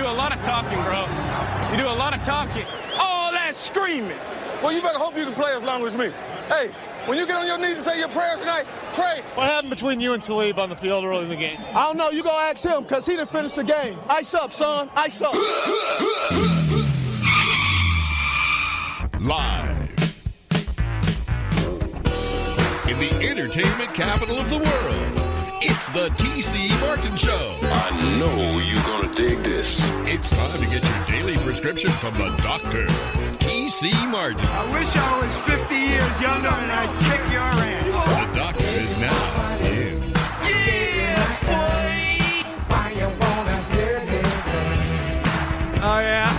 do a lot of talking, bro. You do a lot of talking. All that screaming. Well, you better hope you can play as long as me. Hey, when you get on your knees and say your prayers tonight, pray. What happened between you and Talib on the field early in the game? I don't know. You go ask him because he didn't finish the game. Ice up, son. Ice up. Live. In the entertainment capital of the world, it's the TC Martin Show. I know you're gonna dig this. It's time to get your daily prescription from the doctor, TC Martin. I wish I was 50 years younger and I'd kick your ass. The doctor is now in.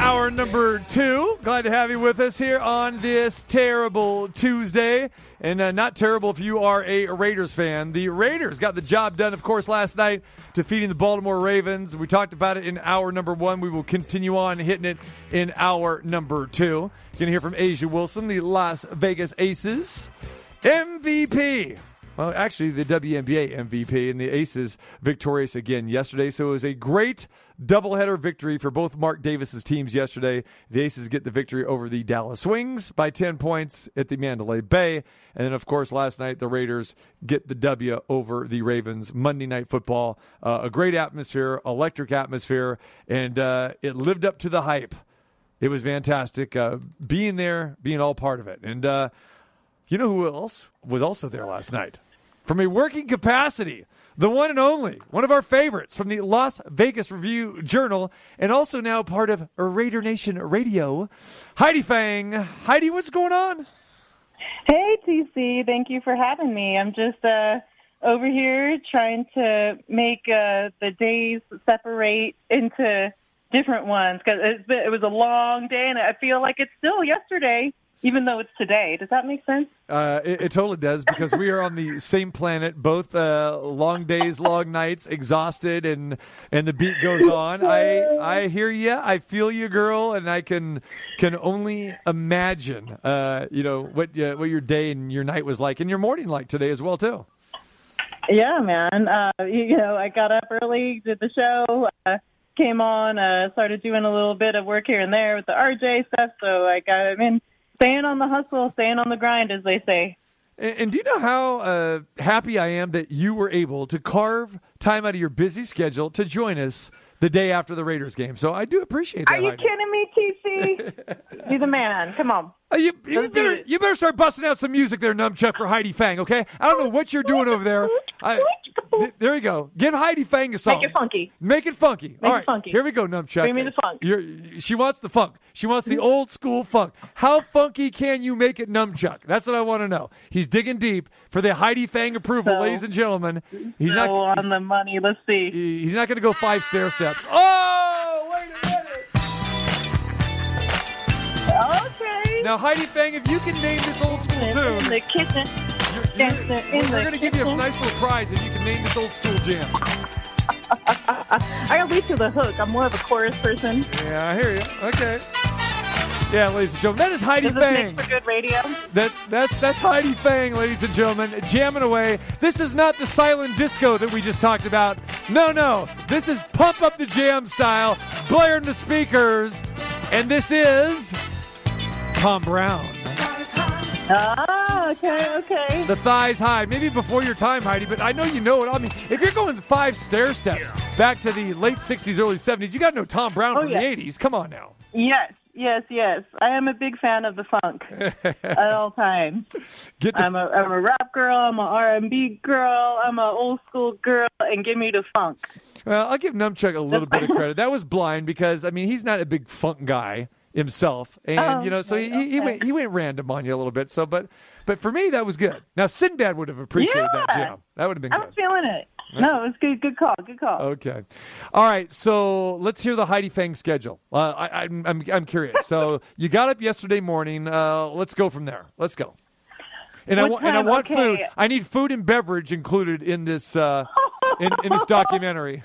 Hour number two. Glad to have you with us here on this terrible Tuesday. And uh, not terrible if you are a Raiders fan. The Raiders got the job done, of course, last night, defeating the Baltimore Ravens. We talked about it in hour number one. We will continue on hitting it in hour number two. Going to hear from A'ja Wilson, the Las Vegas Aces MVP. Well, actually, the WNBA MVP and the Aces victorious again yesterday. So it was a great doubleheader victory for both Mark Davis's teams yesterday. The Aces get the victory over the Dallas Wings by 10 points at the Mandalay Bay. And then, of course, last night, the Raiders get the W over the Ravens. Monday Night Football. Uh, a great atmosphere, electric atmosphere, and uh, it lived up to the hype. It was fantastic uh, being there, being all part of it. And, uh, you know who else was also there last night? From a working capacity, the one and only, one of our favorites from the Las Vegas Review Journal, and also now part of Raider Nation Radio, Heidi Fang. Heidi, what's going on? Hey, TC. Thank you for having me. I'm just uh, over here trying to make uh, the days separate into different ones because it was a long day, and I feel like it's still yesterday even though it's today. Does that make sense? Uh, it, it, totally does because we are on the same planet, both uh, long days, long nights, exhausted, and and the beat goes on. I I hear you, I feel you, girl, and I can can only imagine, uh, you know, what uh, what your day and your night was like, and your morning like today as well too. Yeah, man. Uh, you, know, I got up early, did the show. Uh, came on, started doing a little bit of work here and there with the RJ stuff. So I got I mean staying on the hustle, staying on the grind, as they say. And, and do you know how uh, happy I am that you were able to carve time out of your busy schedule to join us the day after the Raiders game? So I do appreciate that. Are you Heidi. kidding me, TC? You're the man. Come on. Uh, you, you better you better start busting out some music there, Numchuck, for Heidi Fang. Okay, I don't know what you're doing over there. I, th- there you go. Give Heidi Fang a song. Make it funky. Make it funky. Make All right, it funky. here we go, Numchuck. Bring me the funk. You're, she wants the funk. She wants the old school funk. How funky can you make it, Numchuck? That's what I want to know. He's digging deep for the Heidi Fang approval, So- ladies and gentlemen. He's so not. on the money. Let's see. he- He's not going to go five stair steps. Oh, Now, Heidi Fang, if you can name this old school in tune, the kitchen. you're, you're, in we're going to give you a nice little prize if you can name this old school jam. I gotta lead to the hook. I'm more of a chorus person. Yeah, I hear you. Okay. Yeah, ladies and gentlemen, that is Heidi Does this Fang. make for good radio? That's that's that's Heidi Fang, ladies and gentlemen, jamming away. This is not the silent disco that we just talked about. No, no, this is pump up the jam style, blaring the speakers, and this is Tom Browne. Ah, okay, okay. The thighs high, maybe before your time, Heidi, but I know you know it. I mean, if you're going five stair steps back to the late '60s, early '70s, you got to know Tom Browne Oh, from yeah. the '80s. Come on now. Yes, yes, yes. I am a big fan of the funk at all times. Get the I'm a I'm a rap girl. I'm a R&B girl. I'm a old school girl, and give me the funk. Well, I'll give Numchuck a little bit of credit. That was blind because I mean he's not a big funk guy himself, and Oh, you know, so he, okay, he went he went random on you a little bit. So, but but for me that was good. Now Sinbad would have appreciated that Yeah. jam. That would have been I good. feeling it. No, it was good. Good call. Good call. Okay, all right. So let's hear the Heidi Fang schedule. Uh, I, I'm I'm I'm curious. So you got up yesterday morning. Uh, let's go from there. Let's go. And I want and I want Okay. food. I need food and beverage included in this uh, in, in this documentary.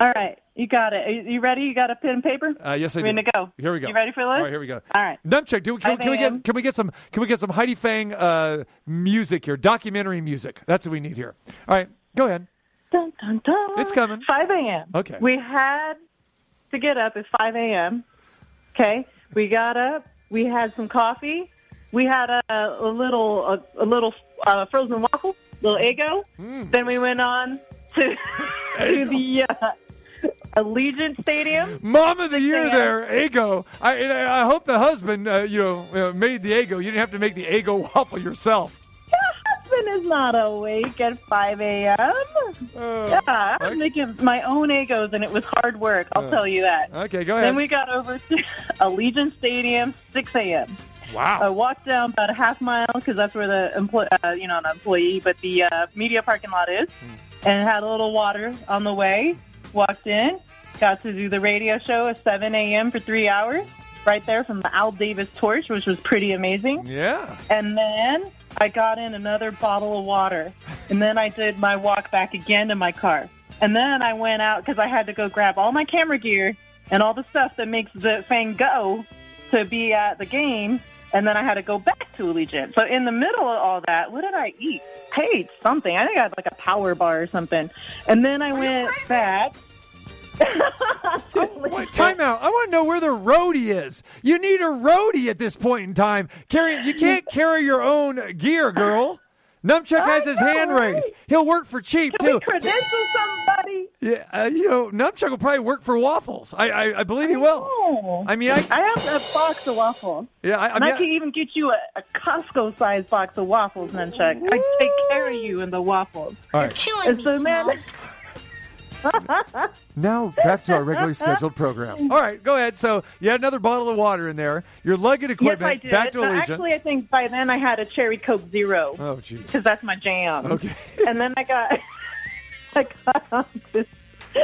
All right, you got it. You ready? You got a pen and paper? Uh, yes, I Ready do. to go. Here we go. You ready for this? All right, here we go. All right. Numchuck, do we, can, can we get can we get some can we get some Heidi Fang uh, music here? Documentary music. That's what we need here. All right, go ahead. Dun, dun, dun. It's coming. 5 a.m. Okay. We had to get up at 5 a.m. Okay, we got up. We had some coffee. We had a, a little a, a little uh, frozen waffle, little Eggo. Then we went on to to the uh, Allegiant Stadium. Mom of the year Yeah. there, Eggo. I, and I hope the husband, uh, you know, uh, made the Eggo. You didn't have to make the Eggo waffle yourself. Your husband is not awake at 5 a.m. yeah, I was okay. making my own Eggos, and it was hard work. I'll tell you that. Okay, go ahead. Then we got over to Allegiant Stadium, 6 a.m. Wow. I walked down about a half mile because that's where the employ, uh, you know, not employee, but the uh, media parking lot is, and had a little water on the way. Walked in, got to do the radio show at 7 a.m. for three hours, right there from the Al Davis Torch, which was pretty amazing. Yeah. And then I got in another bottle of water. And then I did my walk back again to my car. And then I went out because I had to go grab all my camera gear and all the stuff that makes the thing go to be at the game. And then I had to go back to Allegiant. So in the middle of all that, what did I eat? I ate something. I think I had like a power bar or something. And then I went back. Wait, time out. I want to know where the roadie is. You need a roadie at this point in time. Carry, you can't carry your own gear, girl. Numchuck has his know, hand right? raised. He'll work for cheap Can we too. credential somebody? Yeah, uh, you know, Numchuck will probably work for waffles. I, I, I believe he will. Oh. I mean, I, I have a box of waffles. yeah, I, I And mean, I can even get you a, a Costco-sized box of waffles, Nunchuck. I take care of you in the waffles. all right. Killing And me, so, man, Smalls. Now back to our regularly scheduled program. All right, go ahead. So you had another bottle of water in there. Your luggage yes, equipment I did. back to But Allegiant. actually, I think by then I had a cherry Coke Zero. Oh, jeez. because that's my jam. Okay. And then I got, I got this.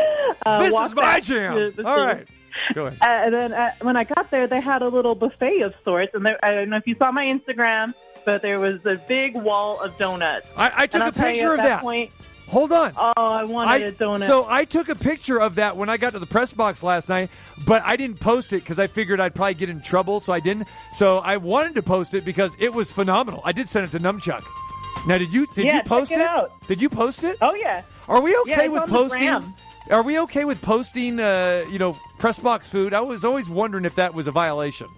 Uh, this is my jam. to the All right, go ahead. Uh, and then uh, when I got there, they had a little buffet of sorts, and there, I don't know if you saw my Instagram, but there was a big wall of donuts. I, I took a I'll tell you, picture of that. that. Point, Hold on. oh, I wanted I, a donut. so I took a picture of that when I got to the press box last night, but I didn't post it because I figured I'd probably get in trouble, so I didn't. So I wanted to post it because it was phenomenal. I did send it to Numchuck. Now, did you did Yeah, you post it out. Did you post it? oh yeah. Are we okay it's with posting? Are we okay with posting? Uh, you know, press box food. I was always wondering if that was a violation.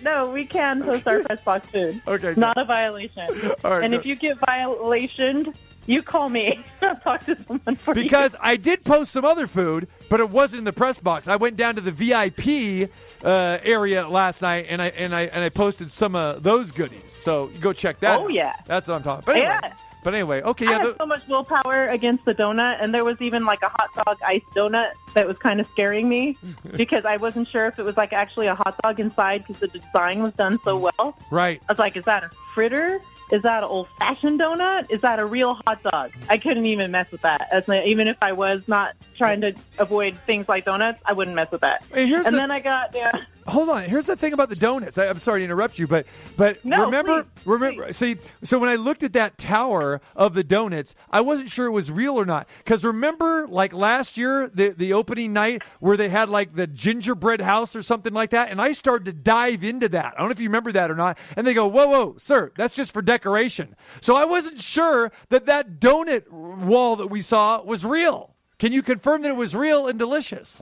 No, we can post our press box food. Okay, Not a violation. Right, and good. if you get violationed, you call me. I'll talk to someone for you. because I did post some other food, but it wasn't in the press box. I went down to the VIP uh, area last night, and I and I and I posted some of those goodies. So go check that. Oh, out. yeah. that's what I'm talking. But anyway, Yeah. But anyway, okay, I yeah. had the- so much willpower against the donut, and there was even like a hot dog iced donut that was kind of scaring me because I wasn't sure if it was like actually a hot dog inside because the design was done so well. right. I was like, is that a fritter? Is that an old fashioned donut? Is that a real hot dog? I couldn't even mess with that. As my, even if I was not trying to avoid things like donuts, I wouldn't mess with that. And and the- then I got yeah. Hold on. Here's the thing about the donuts. I, I'm sorry to interrupt you, but but No, remember, please, remember. See, so when I looked at that tower of the donuts, I wasn't sure it was real or not. Because remember, like last year, the the opening night where they had like the gingerbread house or something like that, and I started to dive into that. I don't know if you remember that or not. And they go, "Whoa, whoa, sir, that's just for decoration." So I wasn't sure that that donut wall that we saw was real. Can you confirm that it was real and delicious?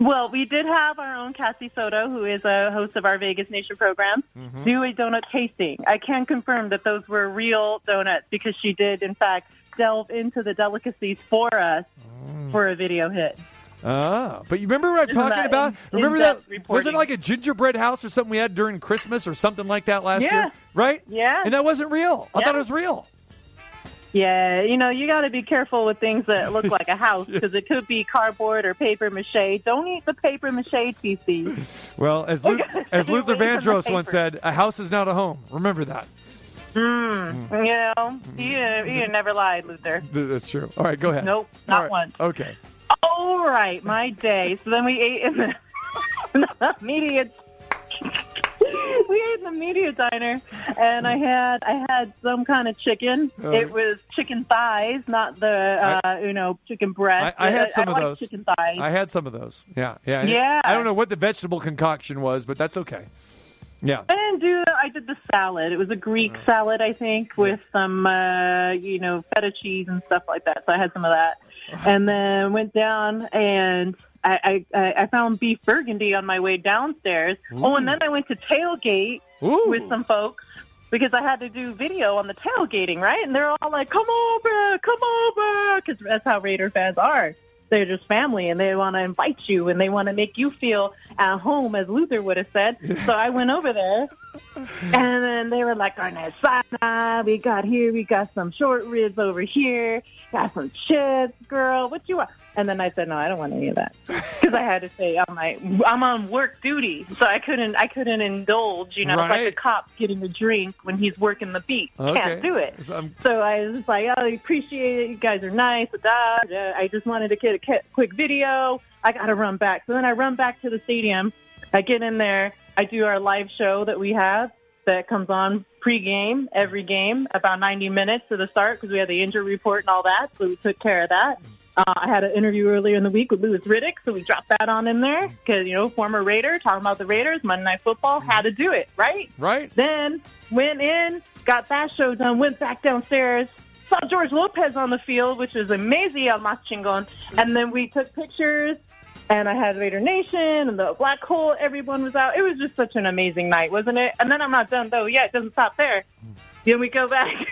Well, we did have our own Cassie Soto, who is a host of our Vegas Nation program, Mm-hmm. do a donut tasting. I can confirm that those were real donuts because she did, in fact, delve into the delicacies for us Mm. for a video hit. Ah, but you remember what I'm Isn't talking about? in- remember that? in-depth Was it like a gingerbread house or something we had during Christmas or something like that last Yeah. year? Right? Yeah. And that wasn't real. I Yeah. thought it was real. Yeah, you know, you got to be careful with things that look like a house because it could be cardboard or paper mache. Don't eat the paper mache, TC. Well, as Lu- as Luther Vandross once said, "A house is not a home." Remember that. Mm. You know, you, you never lied, Luther. That's true. All right, go ahead. Nope, not right. once. Okay. All right, my day. So then we ate in the, in the media. we ate in the media diner, and I had I had some kind of chicken. Oh. it was chicken thighs, not the uh, you know chicken breast. I, I had some of those. chicken thighs. I had some of those. Yeah, yeah. Yeah. I don't know what the vegetable concoction was, but that's okay. Yeah. I didn't do. I did the salad. It was a Greek salad, I think, with some uh, you know feta cheese and stuff like that. So I had some of that. and then went down and I, I, I found beef burgundy on my way downstairs. Oh, and then I went to tailgate Ooh. with some folks because I had to do video on the tailgating, right? And they're all like, "Come over, come over," because that's how Raider fans are. They're just family, and they want to invite you, and they want to make you feel at home, as Luther would have said. So I went over there, and then they were like, "Carne asada, we got here, we got some short ribs over here, got some chips, girl. What you want?" And then I said, "No, I don't want any of that," because I had to say, "I'm like, I'm on work duty, so I couldn't, I couldn't indulge. You know, it's like a cop getting a drink when he's working the beat. Okay. Can't do it." So So I was just like, oh, I appreciate it. You guys are nice. Da, da. I just wanted to get a quick video. I got to run back. So then I run back to the stadium. I get in there. I do our live show that we have that comes on pregame every game, about 90 minutes to the start because we had the injury report and all that. So we took care of that. Uh, I had an interview earlier in the week with Louis Riddick, so we dropped that on in there because, you know, former Raider, talking about the Raiders, Monday Night Football, had to do it, right? right? Then went in, got that show done, went back downstairs, saw George Lopez on the field, which was amazing on Mas Chingon. And then we took pictures, and I had Raider Nation and the Black Hole. Everyone was out. It was just such an amazing night, wasn't it? And then I'm not done, though. Yeah, it doesn't stop there. Then we go back.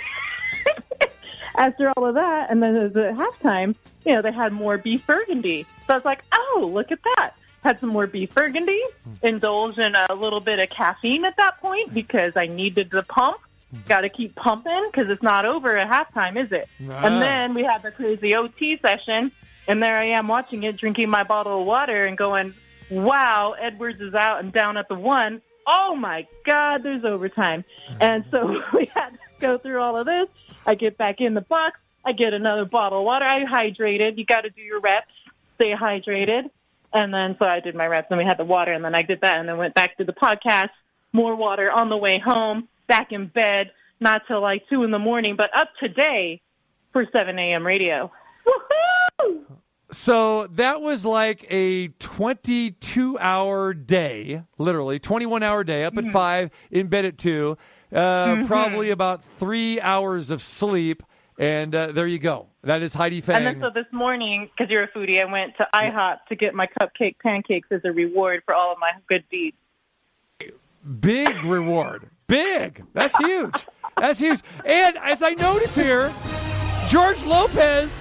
After all of that, and then at halftime, you know, they had more beef burgundy. So I was like, oh, look at that. Had some more beef burgundy, hmm. indulged in a little bit of caffeine at that point because I needed the pump. Hmm. Got to keep pumping because it's not over at halftime, is it? Ah. And then we had the crazy OT session, and there I am watching it, drinking my bottle of water, and going, "Wow, Edwards is out and down at the one. Oh my God, there's overtime." Hmm. And so we had to go through all of this. I get back in the box. I get another bottle of water. I hydrated. You got to do your reps. Stay hydrated. And then so I did my reps, and we had the water, and then I did that, and then went back to the podcast. More water on the way home. Back in bed, not till like two in the morning, but up today for 7 a.m. radio. Woohoo! So that was like a 22 hour day, literally 21 hour day, up at Mm-hmm. five, in bed at two, uh, probably about three hours of sleep. And uh, there you go. That is Heidi Fang. And then so this morning, because you're a foodie, I went to IHOP to get my cupcake pancakes as a reward for all of my good deeds. Big reward. Big. That's huge. That's huge. And as I notice here, George Lopez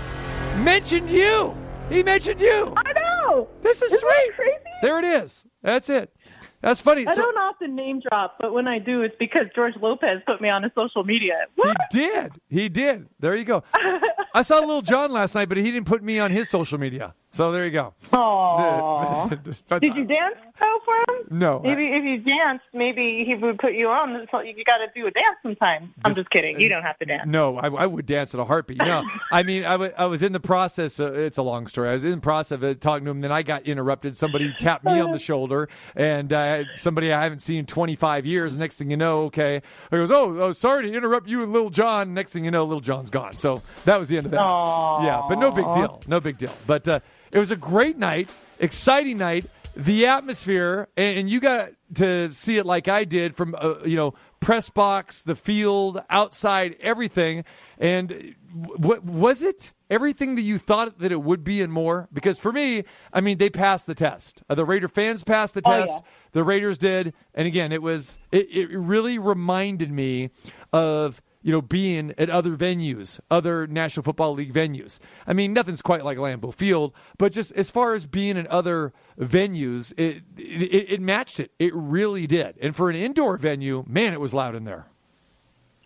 mentioned you. He mentioned you. I know. This is Isn't sweet. crazy? There it is. That's it. That's funny. I So- don't often name drop, but when I do, it's because George Lopez put me on his social media. He did. He did. There you go. I saw Lil Jon last night, but he didn't put me on his social media. So there you go. Aww. Did you dance though for him? No. Maybe if you danced, maybe he would put you on. So you got to do a dance sometime. I'm just kidding. You don't have to dance. No, I, I would dance at a heartbeat. No, I mean, I was in the process. Uh, it's a long story. I was in the process of talking to him. Then I got interrupted. Somebody tapped me on the shoulder, and uh, somebody I haven't seen in 25 years. Next thing you know, okay, I goes, oh, oh, sorry to interrupt you, and Lil Jon. Next thing you know, Lil Jon's gone. So that was the end of that. Yeah, but no big deal. No big deal. But uh, it was a great night, exciting night. The atmosphere, and, and you got to see it like I did from uh, you know press box, the field, outside, everything. And what was it? Everything that you thought that it would be and more? Because for me, I mean, they passed the test. Uh, the Raider fans passed the Oh, test. yeah. The Raiders did, and again, it was it, it really reminded me of you know being at other venues, other National Football League venues. I mean, nothing's quite like Lambeau Field, but just as far as being in other venues, it it, it matched it. It really did. And for an indoor venue, man, it was loud in there.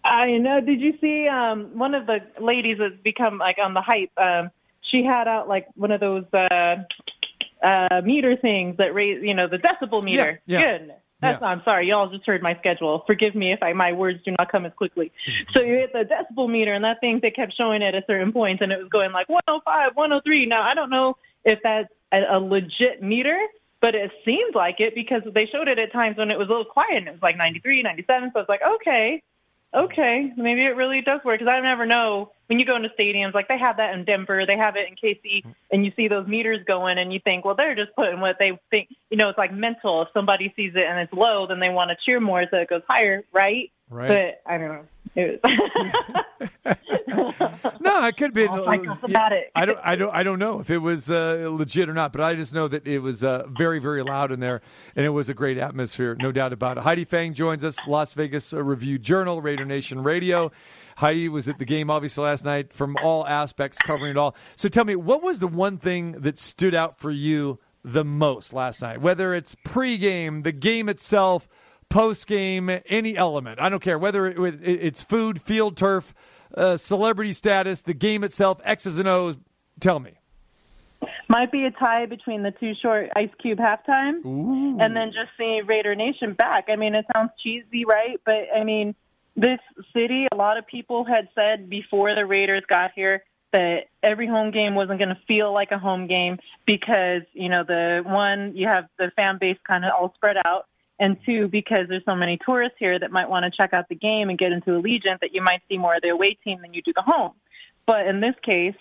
I know. Did you see um, one of the ladies that's become like on the hype? Um, she had out like one of those uh, uh, meter things that raise, you know, the decibel meter. Yeah, yeah. Goodness. That's, Yeah. I'm sorry, y'all just heard my schedule. Forgive me if I, my words do not come as quickly. Mm-hmm. So you hit the decibel meter, and that thing they kept showing it at certain points, and it was going like 105, 103. Now I don't know if that's a, a legit meter, but it seemed like it because they showed it at times when it was a little quiet, and it was like 93, 97. So I was like, okay, okay, maybe it really does work because I never know when you go into stadiums. Like they have that in Denver, they have it in KC, and you see those meters going, and you think, well, they're just putting what they think. You know, it's like mental. If somebody sees it and it's low, then they want to cheer more, so it goes higher, right? Right. But I don't know. Was No, it could be. My God, about it. I don't. I don't. I don't know if it was uh, legit or not, but I just know that it was uh, very, very loud in there, and it was a great atmosphere, no doubt about it. Heidi Fang joins us, Las Vegas uh, Review Journal, Raider Nation Radio. Heidi was at the game obviously last night from all aspects, covering it all. So tell me, what was the one thing that stood out for you the most last night? Whether it's pregame, the game itself, postgame, any element. I don't care whether it, it- it's food, field turf, uh, celebrity status, the game itself, X's and O's. Tell me. might be a tie between the two short Ice Cube halftime, and then just seeing Raider Nation back. I mean, it sounds cheesy, right? But I mean, this city, a lot of people had said before the Raiders got here that every home game wasn't going to feel like a home game because you know the one you have the fan base kind of all spread out. And two, because there's so many tourists here that might want to check out the game and get into Allegiant, that you might see more of the away team than you do the home. But in this case,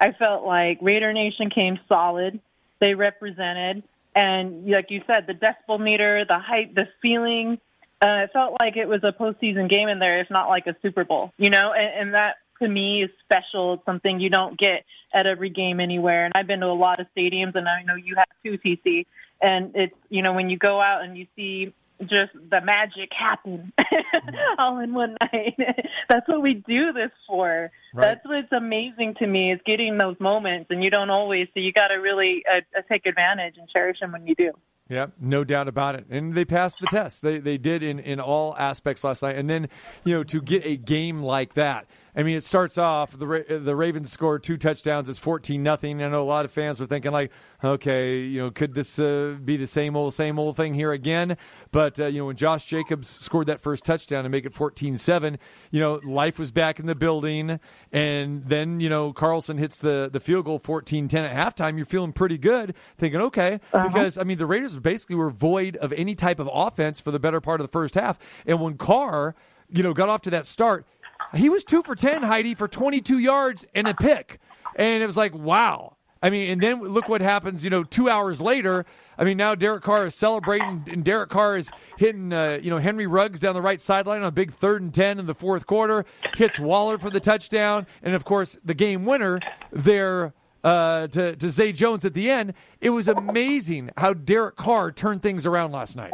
I felt like Raider Nation came solid. They represented, and like you said, the decibel meter, the hype, the feeling. Uh, it felt like it was a postseason game in there, if not like a Super Bowl. You know, and, and that to me is special. It's something you don't get at every game anywhere. And I've been to a lot of stadiums, and I know you have too, TC. And it's you know when you go out and you see just the magic happen all in one night. That's what we do this for. Right. That's what's amazing to me is getting those moments, and you don't always. So you got to really uh, uh, take advantage and cherish them when you do. Yeah, no doubt about it. And they passed the test. They they did in, in all aspects last night. And then, you know, to get a game like that. I mean, it starts off the Ra- the Ravens scored two touchdowns. It's fourteen nothing. I know a lot of fans were thinking like, okay, you know, could this uh, be the same old same old thing here again? But uh, you know, when Josh Jacobs scored that first touchdown and make it 14-7, you know, life was back in the building. And then you know, Carlson hits the the field goal 14-10 at halftime. You're feeling pretty good, thinking, okay, because I mean, the Raiders basically were void of any type of offense for the better part of the first half. And when Carr, you know, got off to that start, he was two for 10, Heidi, for 22 yards and a pick. And it was like, wow. I mean, and then look what happens, you know, two hours later. I mean, now Derek Carr is celebrating, and Derek Carr is hitting, uh, you know, Henry Ruggs down the right sideline on a big third and 10 in the fourth quarter, hits Waller for the touchdown. And of course, the game winner there uh, to, to Zay Jones at the end. It was amazing how Derek Carr turned things around last night.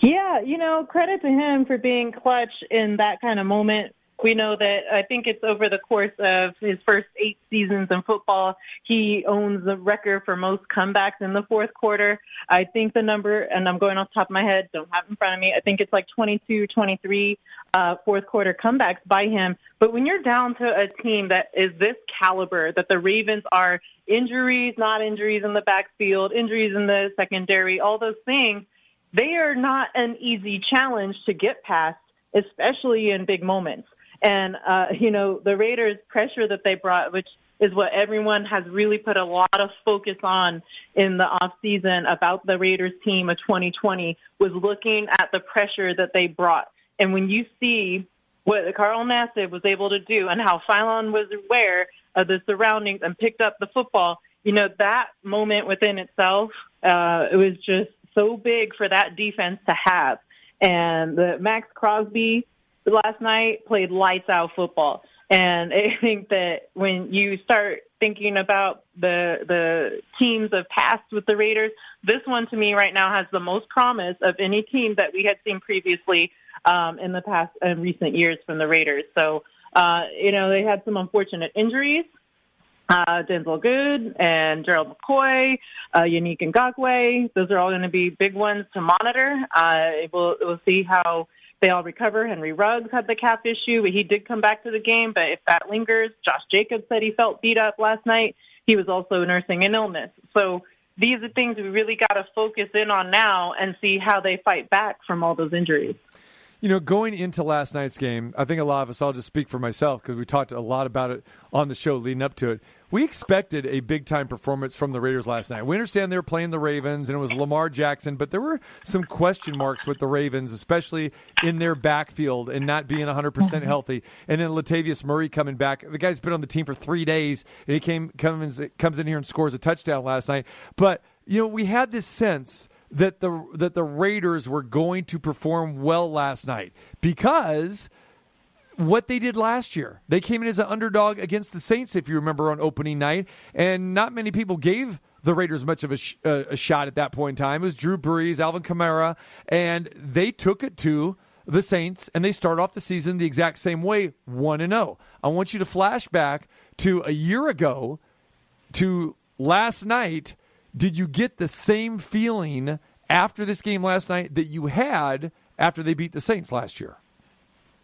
Yeah, you know, credit to him for being clutch in that kind of moment. We know that I think it's over the course of his first eight seasons in football, he owns the record for most comebacks in the fourth quarter. I think the number, and I'm going off the top of my head, don't have it in front of me. I think it's like 22, 23 uh, fourth quarter comebacks by him. But when you're down to a team that is this caliber, that the Ravens are injuries, not injuries in the backfield, injuries in the secondary, all those things, they are not an easy challenge to get past, especially in big moments. And, uh, you know, the Raiders' pressure that they brought, which is what everyone has really put a lot of focus on in the off season about the Raiders team of 2020 was looking at the pressure that they brought. And when you see what Carl Nassib was able to do and how Phylon was aware of the surroundings and picked up the football, you know, that moment within itself, uh, it was just so big for that defense to have. And the Maxx Crosby last night played lights out football. And I think that when you start thinking about the the teams of past with the Raiders, this one to me right now has the most promise of any team that we had seen previously um, in the past and recent years from the Raiders. So, uh, you know, they had some unfortunate injuries. Uh, Denzelle Good and Gerald McCoy, uh, Yannick Ngakoue. Those are all going to be big ones to monitor. Uh, we'll, we'll see how they all recover. Henry Ruggs had the calf issue, but he did come back to the game. But if that lingers, Josh Jacobs said he felt beat up last night. He was also nursing an illness. So these are things we really got to focus in on now and see how they fight back from all those injuries. You know, going into last night's game, I think a lot of us, I'll just speak for myself because we talked a lot about it on the show leading up to it. We expected a big time performance from the Raiders last night. We understand they were playing the Ravens and it was Lamar Jackson, but there were some question marks with the Ravens, especially in their backfield and not being 100% mm-hmm. healthy. And then Latavius Murray coming back. The guy's been on the team for three days and he came comes, comes in here and scores a touchdown last night. But, you know, we had this sense that the that the Raiders were going to perform well last night because what they did last year. They came in as an underdog against the Saints, if you remember, on opening night, and not many people gave the Raiders much of a, sh- a shot at that point in time. It was Drew Brees, Alvin Kamara, and they took it to the Saints, and they start off the season the exact same way, one and zero. I want you to flash back to a year ago, to last night. Did you get the same feeling after this game last night that you had after they beat the Saints last year?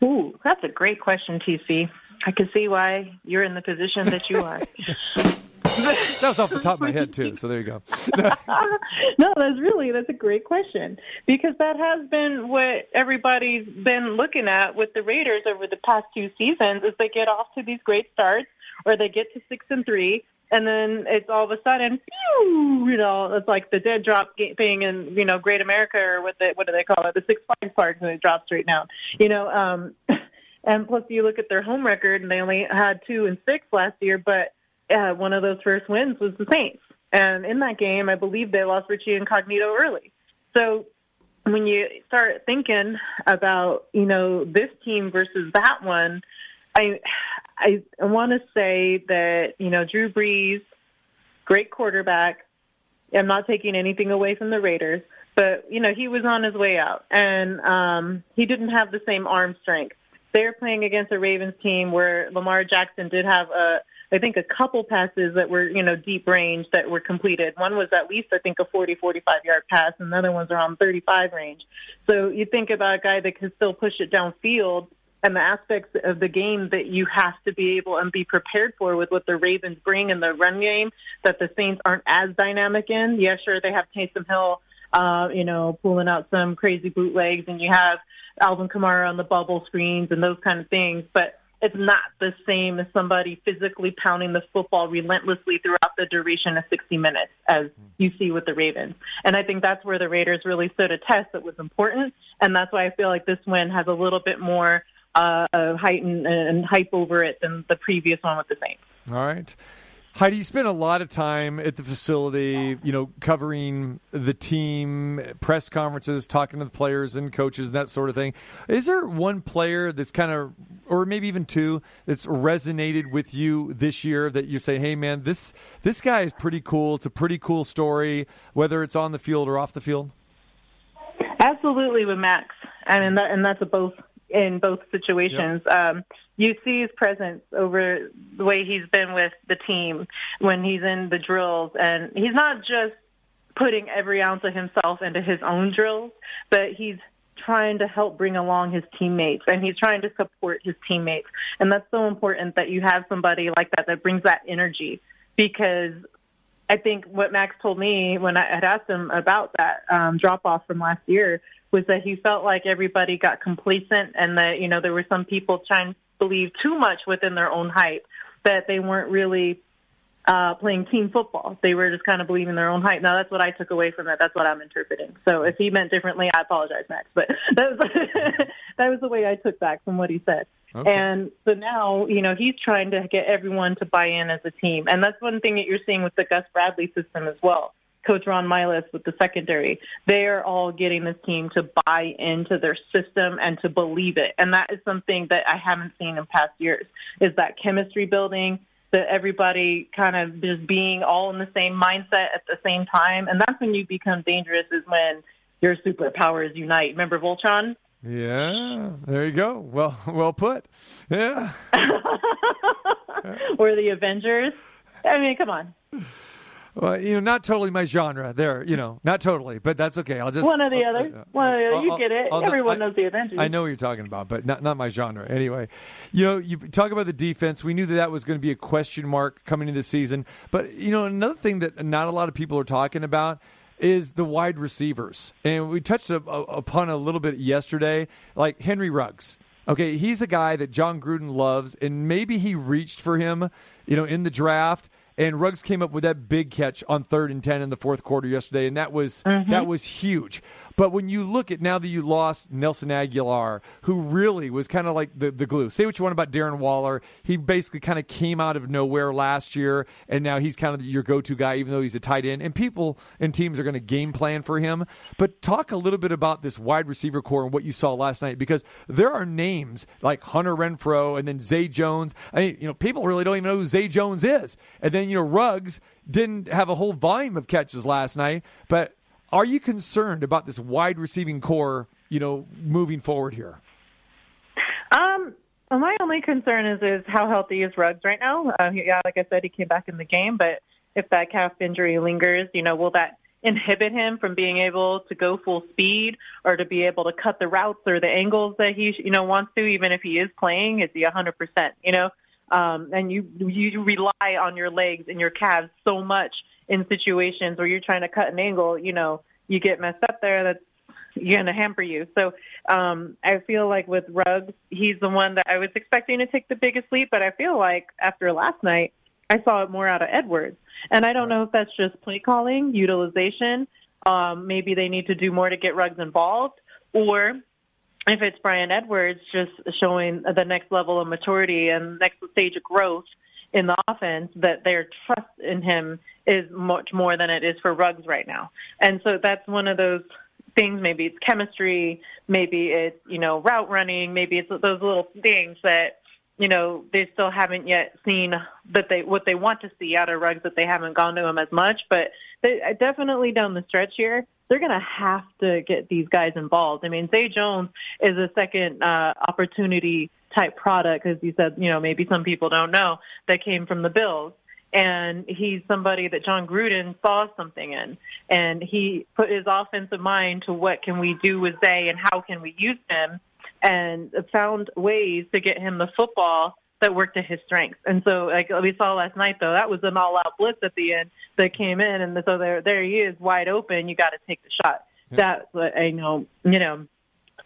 Ooh, that's a great question, TC. I can see why you're in the position that you are. that was off the top of my head too. So there you go. no, that's really that's a great question because that has been what everybody's been looking at with the Raiders over the past two seasons. Is they get off to these great starts, or they get to six and three, and then it's all of a sudden, pew, you know, it's like the dead drop thing in you know Great America or what the what do they call it, the Six Flags Park, and it drops straight down. You know, um, and plus you look at their home record, and they only had two and six last year, but uh, one of those first wins was the Saints. And in that game, I believe they lost Richie Incognito early. So when you start thinking about, you know, this team versus that one, I I want to say that, you know, Drew Brees, great quarterback. I'm not taking anything away from the Raiders, but, you know, he was on his way out and um, he didn't have the same arm strength. They're playing against a Ravens team where Lamar Jackson did have a I think a couple passes that were, you know, deep range that were completed. One was at least, I think, a 40, 45 yard pass, and the other one's around 35 range. So you think about a guy that can still push it downfield and the aspects of the game that you have to be able and be prepared for with what the Ravens bring in the run game that the Saints aren't as dynamic in. Yeah, sure, they have Taysom Hill, uh, you know, pulling out some crazy bootlegs, and you have Alvin Kamara on the bubble screens and those kind of things, but it's not the same as somebody physically pounding the football relentlessly throughout the duration of 60 minutes as you see with the Ravens. And I think that's where the Raiders really stood a test that was important. And that's why I feel like this win has a little bit more uh, height and, and hype over it than the previous one with the Saints. All right. Heidi, you spent a lot of time at the facility, you know, covering the team, press conferences, talking to the players and coaches and that sort of thing. Is there one player that's kind of, or maybe even two, that's resonated with you this year that you say, "Hey, man, this this guy is pretty cool. It's a pretty cool story, whether it's on the field or off the field." Absolutely, with Maxx. I mean, that, and that's a both in both situations. Yep. Um, you see his presence over the way he's been with the team when he's in the drills, and he's not just putting every ounce of himself into his own drills, but he's trying to help bring along his teammates and he's trying to support his teammates. And that's so important that you have somebody like that that brings that energy because I think what Maxx told me when I had asked him about that um, drop off from last year was that he felt like everybody got complacent and that, you know, there were some people trying to believe too much within their own hype that they weren't really uh, playing team football. They were just kind of believing their own hype. Now that's what I took away from that. That's what I'm interpreting. So if he meant differently, I apologize, Maxx. But that was that was the way I took back from what he said. Okay. And so now, you know, he's trying to get everyone to buy in as a team. And that's one thing that you're seeing with the Gus Bradley system as well. Coach Ron Milus with the secondary, they are all getting this team to buy into their system and to believe it. And that is something that I haven't seen in past years is that chemistry building, that everybody kind of just being all in the same mindset at the same time. And that's when you become dangerous is when your superpowers unite. Remember Voltron? Yeah, there you go. Well, well put. Yeah. or the Avengers. I mean, come on. Well, you know, not totally my genre. There, you know, not totally, but that's okay. I'll just one or the I'll, other. Uh, one or the other. You I'll, get it. I'll, Everyone knows the Avengers. I know what you're talking about, but not not my genre. Anyway, you know, you talk about the defense. We knew that that was going to be a question mark coming into the season, but you know, another thing that not a lot of people are talking about is the wide receivers, and we touched a, a, upon a little bit yesterday, like Henry Ruggs. Okay, he's a guy that John Gruden loves, and maybe he reached for him, you know, in the draft and Ruggs came up with that big catch on third and ten in the fourth quarter yesterday, and that was mm-hmm. that was huge. But when you look at now that you lost Nelson Agholor, who really was kind of like the, the glue. Say what you want about Darren Waller. He basically kind of came out of nowhere last year, and now he's kind of your go to guy, even though he's a tight end. And people and teams are going to game plan for him. But talk a little bit about this wide receiver corps and what you saw last night, because there are names like Hunter Renfrow and then Zay Jones. I mean, you know, people really don't even know who Zay Jones is. And then, you know, Ruggs didn't have a whole volume of catches last night. But are you concerned about this wide receiving corps, you know, moving forward here? Um, well, my only concern is is how healthy is Ruggs right now. He- yeah, like I said, he came back in the game, but if that calf injury lingers, you know, will that inhibit him from being able to go full speed or to be able to cut the routes or the angles that he you know wants to, even if he is playing? Is he a hundred percent? You know, um, and you you rely on your legs and your calves so much in situations where you're trying to cut an angle. You know, you get messed up there. That's going to hamper you. So um, I feel like with Ruggs, he's the one that I was expecting to take the biggest leap, but I feel like after last night, I saw it more out of Edwards. And I don't know if that's just play calling, utilization. Um, maybe they need to do more to get Ruggs involved, or if it's Bryan Edwards just showing the next level of maturity and next stage of growth in the offense, that their trust in him is much more than it is for Ruggs right now. And so that's one of those things. Maybe it's chemistry, maybe it's, you know, route running, maybe it's those little things that, you know, they still haven't yet seen that they what they want to see out of Ruggs that they haven't gone to him as much. But they, definitely down the stretch here, they're going to have to get these guys involved. I mean, Zay Jones is a second uh, opportunity type product, as you said. You know, maybe some people don't know that came from the Bills and he's somebody that John Gruden saw something in, and he put his offensive mind to what can we do with Zay and how can we use him, and found ways to get him the football that worked to his strengths. And so, like we saw last night, though, that was an all-out blitz at the end that came in, and so there, there he is, wide open. You got to take the shot. That's what I know. You know,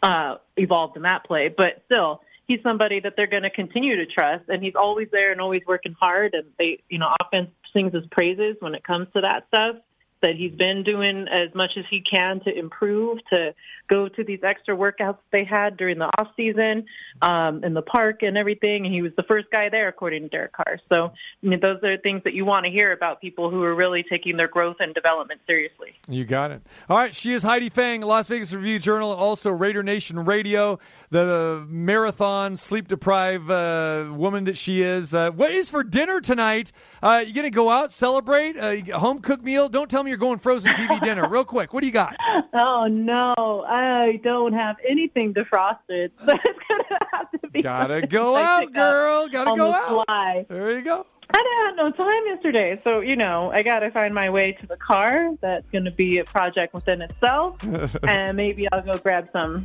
uh, evolved in that play, but still he's somebody that they're going to continue to trust, and he's always there and always working hard. And they, you know, offense sings his praises when it comes to that stuff. That he's been doing as much as he can to improve, to go to these extra workouts they had during the off season, um, in the park and everything. And he was the first guy there, according to Derek Carr. So I mean, those are things that you want to hear about people who are really taking their growth and development seriously. You got it. All right, she is Heidi Fang, Las Vegas Review Journal, also Raider Nation Radio, the marathon, sleep deprived uh, woman that she is. Uh, what is for dinner tonight? Uh, you going to go out, celebrate, a home cooked meal? Don't tell me you're going frozen TV dinner. Real quick, what do you got? Oh no, I don't have anything defrosted. So it's gonna have to be. Gotta go out, girl. Gotta go the out. Fly. There you go. I didn't have no time yesterday, so you know I got to find my way to the car. That's going to be a project within itself, and maybe I'll go grab some.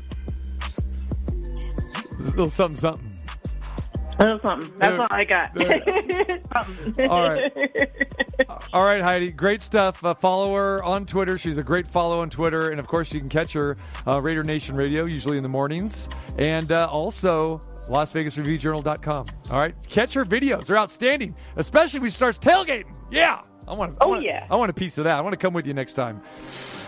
A little something, something. Little something. That's all I got. All right. All right, Heidi. Great stuff. Uh, follow her on Twitter. She's a great follow on Twitter. And of course, you can catch her uh, Raider Nation Radio, usually in the mornings. And uh, also, LasVegasReviewJournal.com. All right. Catch her videos. They're outstanding, especially when she starts tailgating. Yeah. I want, I Oh, want, yeah. I want a piece of that. I want to come with you next time.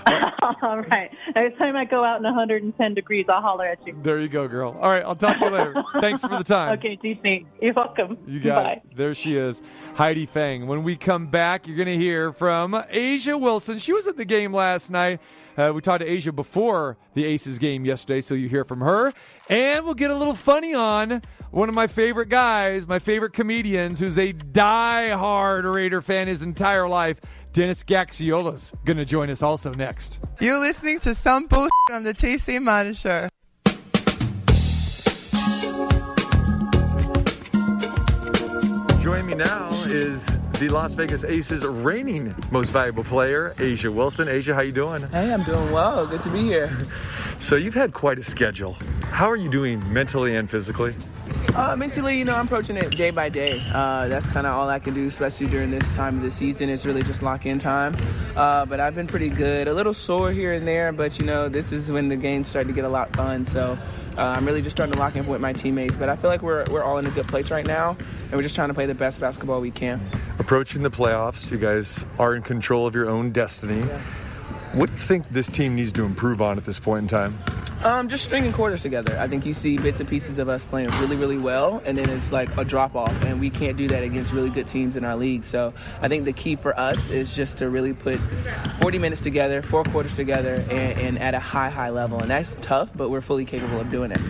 all right. Next time I go out in 110 degrees, I'll holler at you. There you go, girl. All right. I'll talk to you later. Thanks for the time. Okay, TC. You're welcome. You got Bye. it. There she is, Heidi Fang. When we come back, you're going to hear from A'ja Wilson. She was at the game last night. Uh, we talked to A'ja before the Aces game yesterday, so you hear from her. And we'll get a little funny on one of my favorite guys, my favorite comedians, who's a die-hard Raider fan his entire life. Dennis Gaxiola's going to join us also next. You're listening to some bullshit on the TC Martin Show. Joining me now is the Las Vegas Aces reigning most valuable player, A'ja Wilson. A'ja, how you doing? Hey, I'm doing well. Good to be here. So you've had quite a schedule. How are you doing mentally and physically? Uh, mentally, you know, I'm approaching it day by day. Uh, that's kind of all I can do, especially during this time of the season. It's really just lock in time. Uh, but I've been pretty good. A little sore here and there, but you know, this is when the games start to get a lot fun. So uh, I'm really just starting to lock in with my teammates. But I feel like we're we're all in a good place right now, and we're just trying to play the best basketball we can. Approaching the playoffs, you guys are in control of your own destiny. What do you think this team needs to improve on at this point in time? Um, just stringing quarters together. I think you see bits and pieces of us playing really, really well, and then it's like a drop off, and we can't do that against really good teams in our league. So I think the key for us is just to really put 40 minutes together, four quarters together, and, and at a high, high level. And that's tough, but we're fully capable of doing it.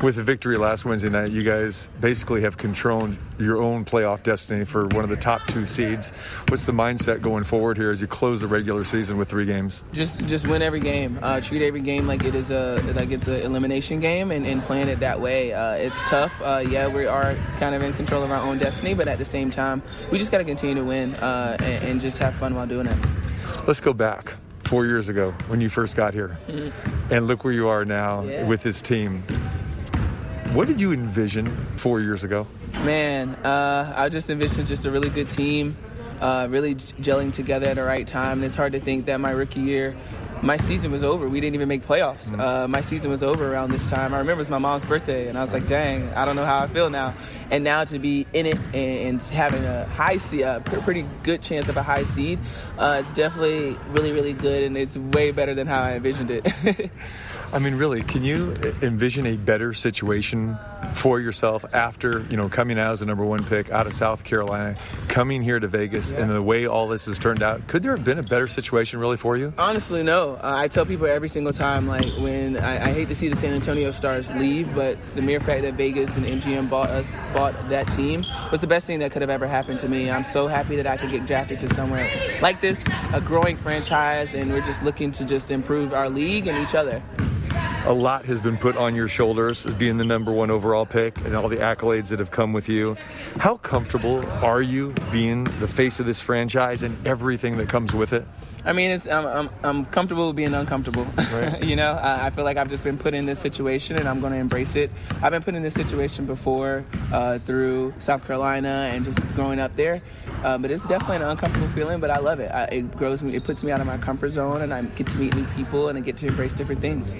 With the victory last Wednesday night, you guys basically have controlled your own playoff destiny for one of the top two seeds. What's the mindset going forward here as you close the regular season with three games? Just, just win every game. Uh, treat every game like it is a like it's an elimination game, and, and playing it that way. Uh, it's tough. Uh, yeah, we are kind of in control of our own destiny, but at the same time, we just got to continue to win uh, and, and just have fun while doing it. Let's go back four years ago when you first got here, Mm-hmm. and look where you are now Yeah. with this team. What did you envision four years ago? Man, uh, I just envisioned just a really good team, uh, really gelling together at the right time. And it's hard to think that my rookie year, my season was over. We didn't even make playoffs. Uh, my season was over around this time. I remember it was my mom's birthday, and I was like, dang, I don't know how I feel now. And now to be in it and, and having a high seed, a pretty good chance of a high seed, uh, it's definitely really, really good, and it's way better than how I envisioned it. I mean, really, can you envision a better situation for yourself after you know coming out as the number one pick out of South Carolina, coming here to Vegas, and the way all this has turned out? Could there have been a better situation really for you? Honestly, no. Uh, I tell people every single time, like when I, I hate to see the San Antonio Stars leave, but the mere fact that Vegas and MGM bought us, bought that team, was the best thing that could have ever happened to me. I'm so happy that I could get drafted to somewhere like this, a growing franchise, and we're just looking to just improve our league and each other. A lot has been put on your shoulders as being the number one overall pick and all the accolades that have come with you. How comfortable are you being the face of this franchise and everything that comes with it? I mean, it's I'm, I'm, I'm comfortable being uncomfortable. you know, I, I feel like I've just been put in this situation, and I'm going to embrace it. I've been put in this situation before uh, through South Carolina and just growing up there, uh, but it's definitely an uncomfortable feeling. But I love it. I, it grows me. It puts me out of my comfort zone, and I get to meet new people, and I get to embrace different things.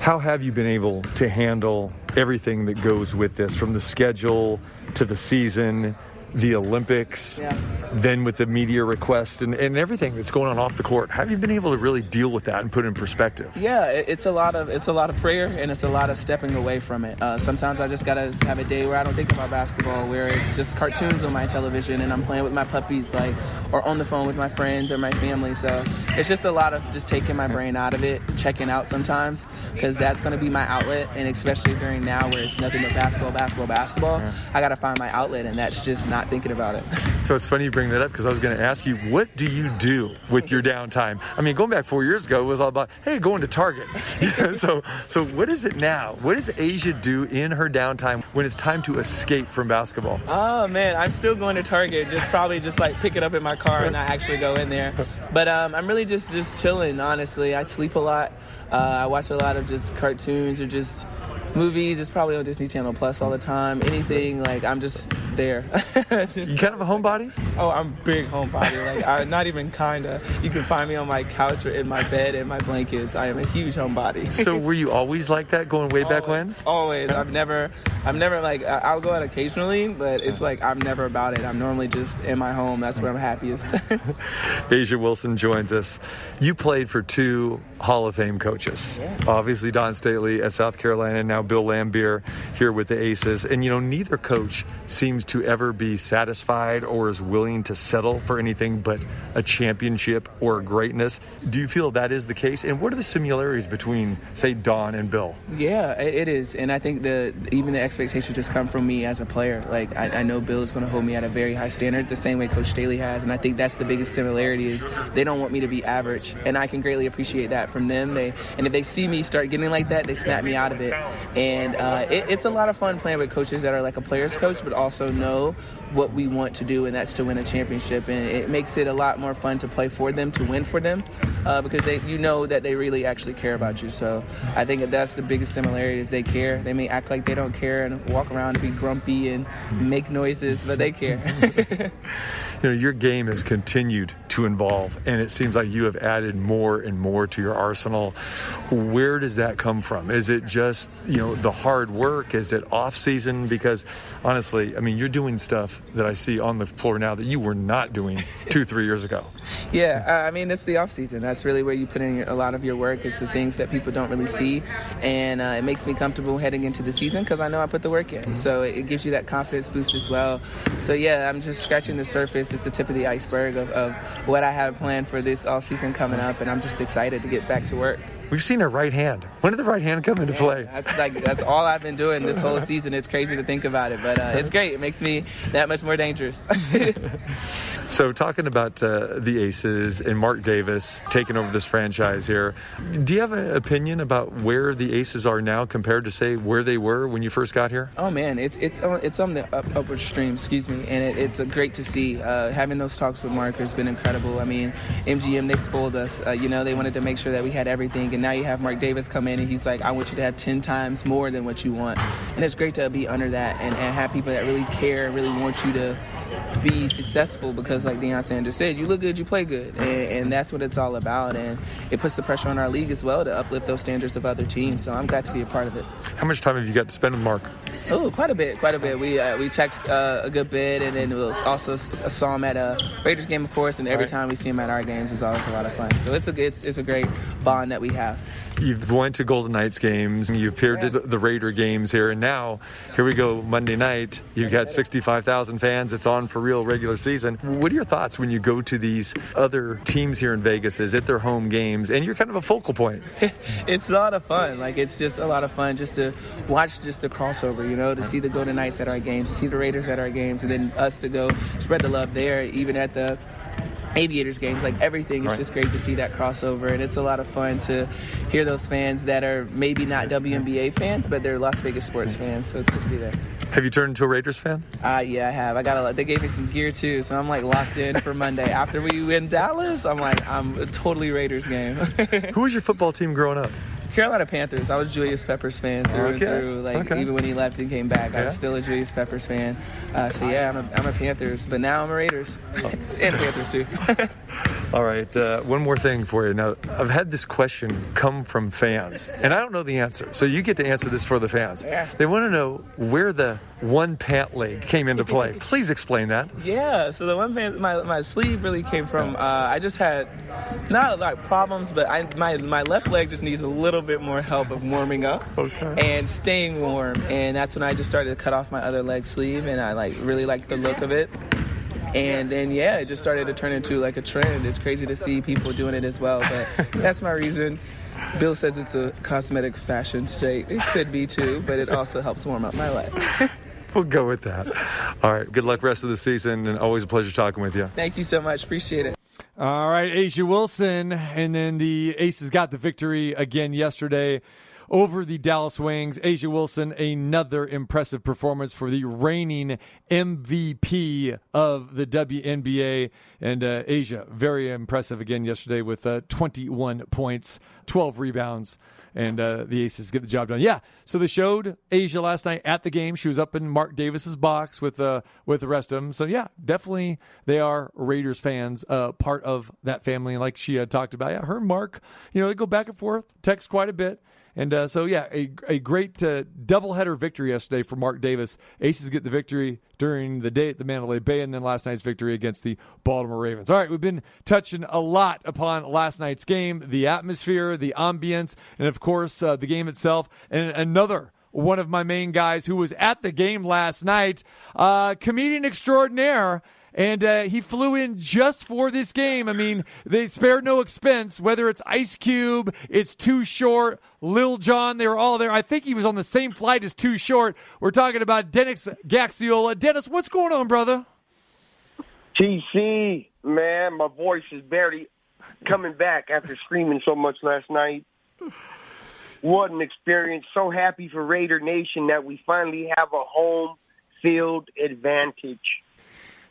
How have you been able to handle everything that goes with this from the schedule to the season, the Olympics, Yeah. then with the media requests and, and everything that's going on off the court? How have you been able to really deal with that and put it in perspective? Yeah, it- it's a lot of it's a lot of prayer and it's a lot of stepping away from it. Uh, sometimes I just gotta have a day where I don't think about basketball, where it's just cartoons on my television and I'm playing with my puppies, like or on the phone with my friends or my family. So it's just a lot of just taking my brain out of it, checking out sometimes, because that's gonna be my outlet. And especially during now where it's nothing but basketball, basketball, basketball, I gotta find my outlet, and that's just not thinking about it. So it's funny you bring that up because I was going to ask you, what do you do with your downtime? I mean, going back four years ago, it was all about, hey, going to Target. so, so what is it now? What does A'ja do in her downtime when it's time to escape from basketball? Oh man, I'm still going to Target. Just probably just like pick it up in my car and not actually go in there. But um, I'm really just just chilling. Honestly, I sleep a lot. Uh, I watch a lot of just cartoons or just movies. It's probably on Disney Channel Plus all the time. Anything like I'm just there. You kind of a homebody? oh, I'm big homebody. Like I'm not even kinda. You can find me on my couch or in my bed in my blankets. I am a huge homebody. So were you always like that going way back when? Always. I've never, I'm never like, I'll go out occasionally, but it's like I'm never about it. I'm normally just in my home. That's where I'm happiest. A'ja Wilson joins us. You played for two Hall of Fame coaches. Yeah. Obviously, Dawn Staley at South Carolina, now Bill Laimbeer here with the Aces. And, you know, neither coach seems to ever be satisfied or is willing to settle for anything but a championship or greatness. Do you feel that is the case? And what are the similarities between, say, Dawn and Bill? yeah, it, it is. And I think the even the expectations just come from me as a player. Like I, I know Bill is going to hold me at a very high standard, the same way Coach Staley has. And I think that's the biggest similarity is they don't want me to be average, and I can greatly appreciate that from them. They and if they see me start getting like that, they snap me out of it. And uh, it, it's a lot of fun playing with coaches that are like a player's coach, but also know what we want to do, and that's to win a championship. And it makes it a lot more fun to play for them, to win for them, uh, because they, you know that they really actually care about you. So I think that that's the biggest similarity is they care. They may act like they don't care and walk around and be grumpy and make noises, but they care. you know, your game has continued to evolve, and it seems like you have added more and more to your arsenal. Where does that come from? Is it just you know the hard work? Is it off season? Because honestly, I mean, you're doing stuff that I see on the floor now that you were not doing two, three years ago. Yeah, uh, I mean, it's the off season. That's really where you put in a lot of your work. It's the things that people don't really see, and uh, it makes me comfortable heading into the season because I know I put the work in. So it gives you that confidence boost as well. So yeah, I'm just scratching the surface. It's the tip of the iceberg of, of what I have planned for this off season coming up, and I'm just excited to get back to work. We've seen a right hand. When did the right hand come into play? That's like that's all I've been doing this whole season. It's crazy to think about it, but uh, it's great. It makes me that much more dangerous. so, talking about uh, the Aces and Mark Davis taking over this franchise here, do you have an opinion about where the Aces are now compared to say where they were when you first got here? Oh man, it's it's on, it's on the up, upward stream. Excuse me, and it, it's great to see. Uh, having those talks with Mark has been incredible. I mean, MGM they spoiled us. Uh, you know, they wanted to make sure that we had everything and now you have Mark Davis come in and he's like, I want you to have 10 times more than what you want. And it's great to be under that and, and have people that really care really want you to be successful because, like Deion Sanders said, you look good, you play good, and, and, that's what it's all about. And it puts the pressure on our league as well to uplift those standards of other teams. So I'm glad to be a part of it. How much time have you got to spend with Mark? Oh, quite a bit, quite a bit. We uh, we checked uh, a good bit, and then we'll also saw him at a Raiders game, of course. And every right. time we see him at our games, it's always a lot of fun. So it's a it's, it's a great bond that we have. You've went to Golden Knights games, and you appeared to the Raider games here, and now here we go Monday night. You've got 65,000 fans. It's on for real regular season. What are your thoughts when you go to these other teams here in Vegas? Is it their home games, and you're kind of a focal point? it's a lot of fun. Like it's just a lot of fun just to watch just the crossover. You know, to see the Golden Knights at our games, to see the Raiders at our games, and then us to go spread the love there, even at the aviators games like everything it's right. just great to see that crossover and it's a lot of fun to hear those fans that are maybe not WNBA fans but they're Las Vegas sports fans so it's good to be there. Have you turned into a Raiders fan? Uh yeah I have. I got a lot. they gave me some gear too so I'm like locked in for Monday. After we win Dallas I'm like I'm a totally Raiders game. Who was your football team growing up Carolina Panthers. I was Julius Peppers fan through okay. and through. Like okay. even when he left and came back, yeah. I was still a Julius Peppers fan. Uh, so yeah, I'm a, I'm a Panthers, but now I'm a Raiders oh. and Panthers too. All right, uh, one more thing for you. Now, I've had this question come from fans, and I don't know the answer. So you get to answer this for the fans. Yeah. They want to know where the one pant leg came into play. Please explain that. Yeah, so the one pant, my, my sleeve really came from, uh, I just had not like problems, but I, my, my left leg just needs a little bit more help of warming up okay. and staying warm. And that's when I just started to cut off my other leg sleeve, and I like really liked the look of it and then yeah it just started to turn into like a trend. It's crazy to see people doing it as well but that's my reason. Bill says it's a cosmetic fashion state. It could be too but it also helps warm up my leg. We'll go with that. All right good luck rest of the season and always a pleasure talking with you thank you so much. Appreciate it. All right A'ja Wilson and then the aces got the victory again yesterday over the Dallas Wings. A'ja Wilson, another impressive performance for the reigning MVP of the WNBA. And uh, A'ja, very impressive again yesterday with uh, 21 points, 12 rebounds and uh, the Aces get the job done. Yeah, so they showed A'ja last night at the game. She was up in Mark Davis's box with uh, with the rest of them. So yeah, definitely they are Raiders fans, uh, part of that family. Like she had talked about, yeah, her Mark, you know, they go back and forth, text quite a bit. And uh, so, yeah, a, a great uh, doubleheader victory yesterday for Mark Davis. Aces get the victory during the day at the Mandalay Bay, and then last night's victory against the Baltimore Ravens. All right, we've been touching a lot upon last night's game, the atmosphere, the ambience, and of course, uh, the game itself. And another one of my main guys who was at the game last night, uh, comedian extraordinaire and uh, he flew in just for this game. I mean, they spared no expense, whether it's Ice Cube, it's Too Short, Lil Jon, they were all there. I think he was on the same flight as Too Short. We're talking about Dennis Gaxiola. Dennis, what's going on, brother? TC, man, my voice is barely coming back after screaming so much last night. What an experience. So happy for Raider Nation that we finally have a home field advantage.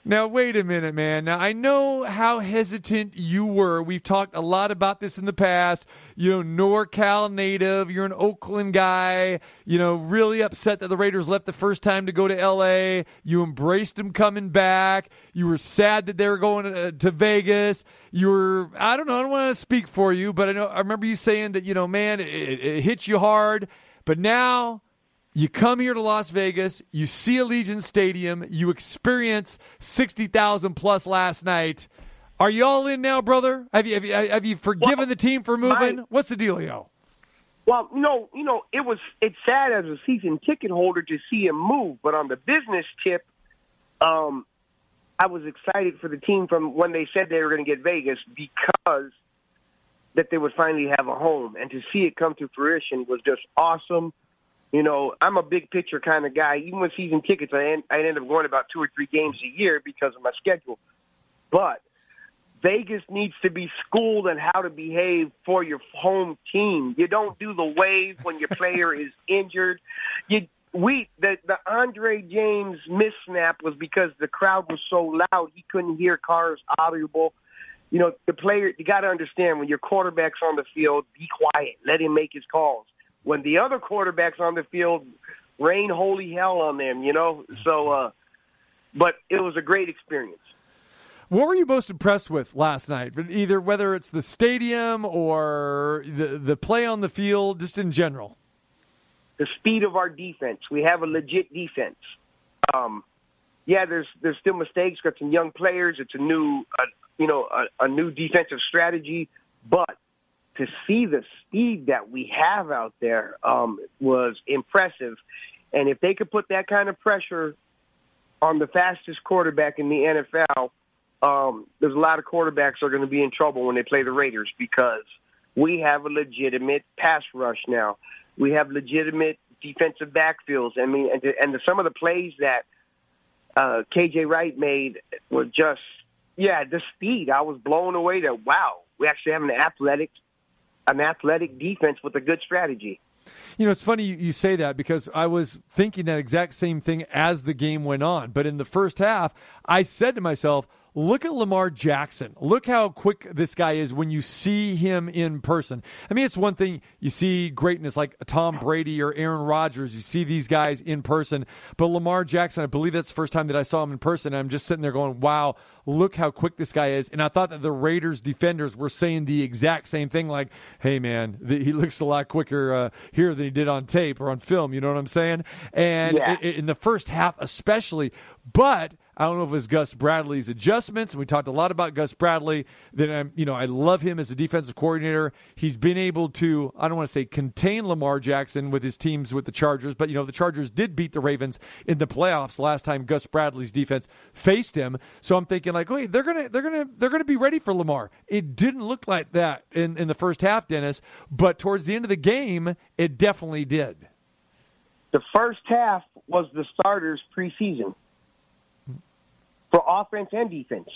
Now, wait a minute, man. Now, I know how hesitant you were. We've talked a lot about this in the past. You know, NorCal native, you're an Oakland guy, you know, really upset that the Raiders left the first time to go to LA. You embraced them coming back. You were sad that they were going to, to Vegas. You were, I don't know, I don't want to speak for you, but I know, I remember you saying that, you know, man, it, it hits you hard. But now You come here to Las Vegas, you see Allegiant Stadium, you experience 60,000 plus last night. Are you all in now, brother? Have you have you, have you forgiven Well, the team for moving? my- What's the dealio? Well, no, you know, it was it's sad as a season ticket holder to see him move, but on the business tip, um, I was excited for the team from when they said they were going to get Vegas because that they would finally have a home, and to see it come to fruition was just awesome. You know, I'm a big picture kind of guy. Even with season tickets, I end, I end up going about two or three games a year because of my schedule. But Vegas needs to be schooled on how to behave for your home team. You don't do the wave when your player is injured. You we the the Andre James miss snap was because the crowd was so loud he couldn't hear Carr's audible. You know, the player you got to understand when your quarterback's on the field, be quiet, let him make his calls. When the other quarterbacks on the field, rain holy hell on them. You know, so. uh But it was a great experience. What were you most impressed with last night? Either whether it's the stadium or the the play on the field, just in general. the speed of our defense. We have a legit defense. Um, yeah, there's there's still mistakes. Got some young players. It's a new, uh, you know, a, a new defensive strategy. But to see the speed that we have out there um, was impressive. And if they could put that kind of pressure on the fastest quarterback in the NFL, um, there's a lot of quarterbacks are going to be in trouble when they play the Raiders because we have a legitimate pass rush now. We have legitimate defensive backfields. I mean, and, and the, some of the plays that uh, KJ Wright made were just, yeah, the speed. I was blown away that wow, we actually have an athletic, an athletic defense with a good strategy. You know, it's funny you, say that because I was thinking that exact same thing as the game went on. But in the first half, I said to myself, look at Lamar Jackson. Look how quick this guy is when you see him in person. I mean, it's one thing you see greatness like Tom Brady or Aaron Rodgers. You see these guys in person. But Lamar Jackson, I believe that's the first time that I saw him in person. And I'm just sitting there going, wow, look how quick this guy is. And I thought that the Raiders defenders were saying the exact same thing like, hey, man, th- he looks a lot quicker uh, here than he did on tape or on film. You know what I'm saying? And Yeah. i- i- in the first half, especially. But I don't know if it was Gus Bradley's adjustments, and we talked a lot about Gus Bradley. Then I'm, you know, I love him as a defensive coordinator. He's been able to, I don't want to say contain Lamar Jackson with his teams with the Chargers, but you know, the Chargers did beat the Ravens in the playoffs last time Gus Bradley's defense faced him. So I'm thinking like, wait, they're gonna, they're gonna, they're gonna be ready for Lamar. It didn't look like that in in the first half, Dennis, but towards the end of the game, it definitely did. The first half was the starters preseason for offense and defense.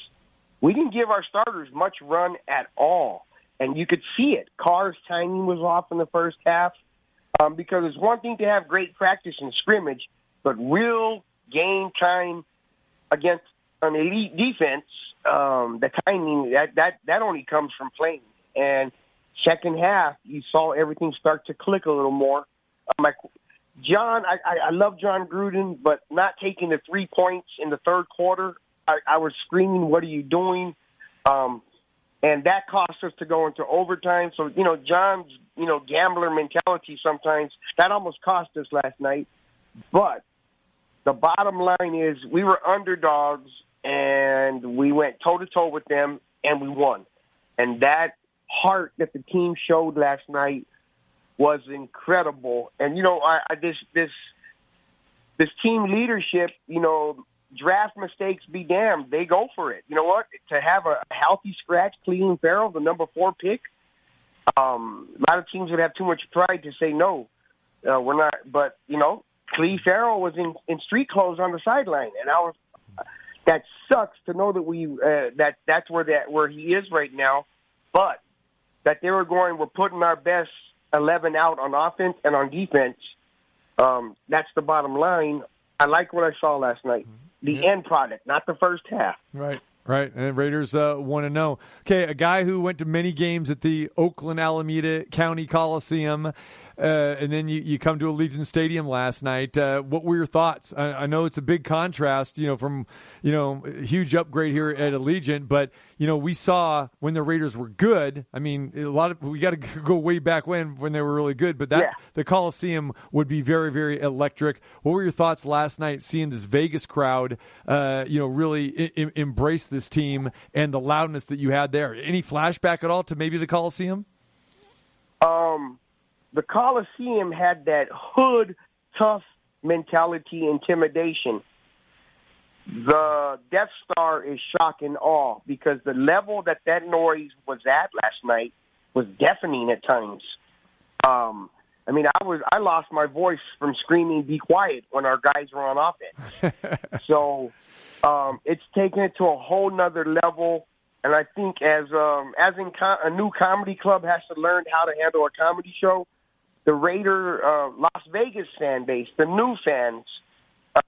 We didn't give our starters much run at all, and you could see it. Carr's timing was off in the first half um, because it's one thing to have great practice and scrimmage, but real game time against an elite defense, um, the timing that that that only comes from playing. And second half, you saw everything start to click a little more. Um, Jon, I, I, love Jon Gruden, but not taking the three points in the third quarter, I, I was screaming, "What are you doing?" Um, and that cost us to go into overtime. So you know, Jon's you know gambler mentality sometimes that almost cost us last night. But the bottom line is, we were underdogs, and we went toe to toe with them, and we won. And that heart that the team showed last night was incredible. And you know, I, I this this this team leadership, you know, draft mistakes be damned. They go for it. You know what? To have a healthy scratch, Clelin Ferrell, the number four pick. Um, a lot of teams would have too much pride to say no. Uh, we're not, but you know, Cleve Ferrell was in in street clothes on the sideline, and I was. That sucks to know that we uh, that that's where that where he is right now, but that they were going. We're putting our best eleven out on offense and on defense. Um, that's the bottom line. I like what I saw last night. The end product, not the first half. Right. Right, and Raiders uh, want to know. Okay, a guy who went to many games at the Oakland Alameda County Coliseum. Uh, and then you, you come to Allegiant Stadium last night. Uh, what were your thoughts? I, I know it's a big contrast, you know, from you know a huge upgrade here at Allegiant, but you know we saw when the Raiders were good. I mean, a lot of we got to go way back when when they were really good, but that Yeah. the Coliseum would be very very electric. What were your thoughts last night seeing this Vegas crowd, uh, you know, really I- embrace this team and the loudness that you had there? Any flashback at all to maybe the Coliseum? um, the Coliseum had that hood tough mentality, intimidation. The Death Star is shock and awe because the level that that noise was at last night was deafening at times. Um, I mean, I was I lost my voice from screaming "Be quiet" when our guys were on offense. so um, it's taken it to a whole nother level. And I think as um, as in co- a new comedy club has to learn how to handle a comedy show, the Raider uh, Las Vegas fan base, the new fans,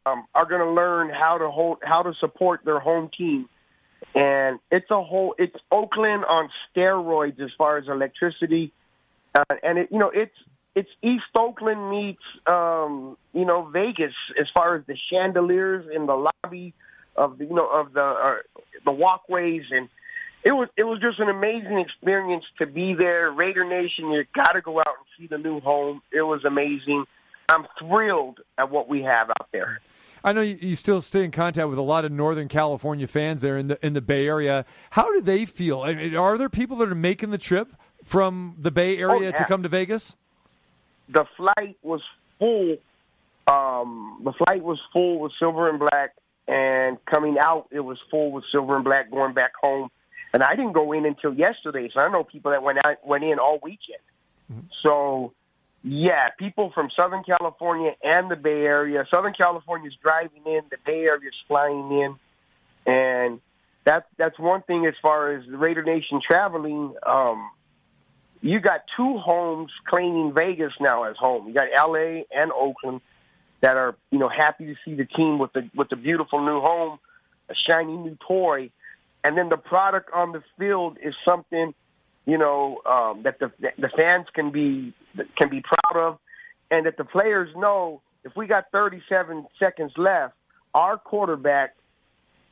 um, are going to learn how to hold how to support their home team. And it's a whole it's Oakland on steroids as far as electricity, uh, and it you know it's it's East Oakland meets um, you know Vegas as far as the chandeliers in the lobby of the you know of the uh, the walkways and it was it was just an amazing experience to be there. Raider Nation, you got to go out and see the new home. It was amazing. I'm thrilled at what we have out there. I know you, you still stay in contact with a lot of Northern California fans there in the in the Bay Area. How do they feel? I mean, are there people that are making the trip from the Bay Area Oh, yeah. to come to Vegas? The flight was full. Um, the flight was full with silver and black, and coming out, it was full with silver and black going back home. And I didn't go in until yesterday, so I know people that went out went in all weekend. So, yeah, people from Southern California and the Bay Area. Southern California is driving in, the Bay Area is flying in, and that's that's one thing as far as the Raider Nation traveling. Um, you got two homes claiming Vegas now as home. You got L.A. and Oakland that are you know happy to see the team with the with the beautiful new home, a shiny new toy, and then the product on the field is something you know um, that the the fans can be can be proud of, and that the players know if we got 37 seconds left, our quarterback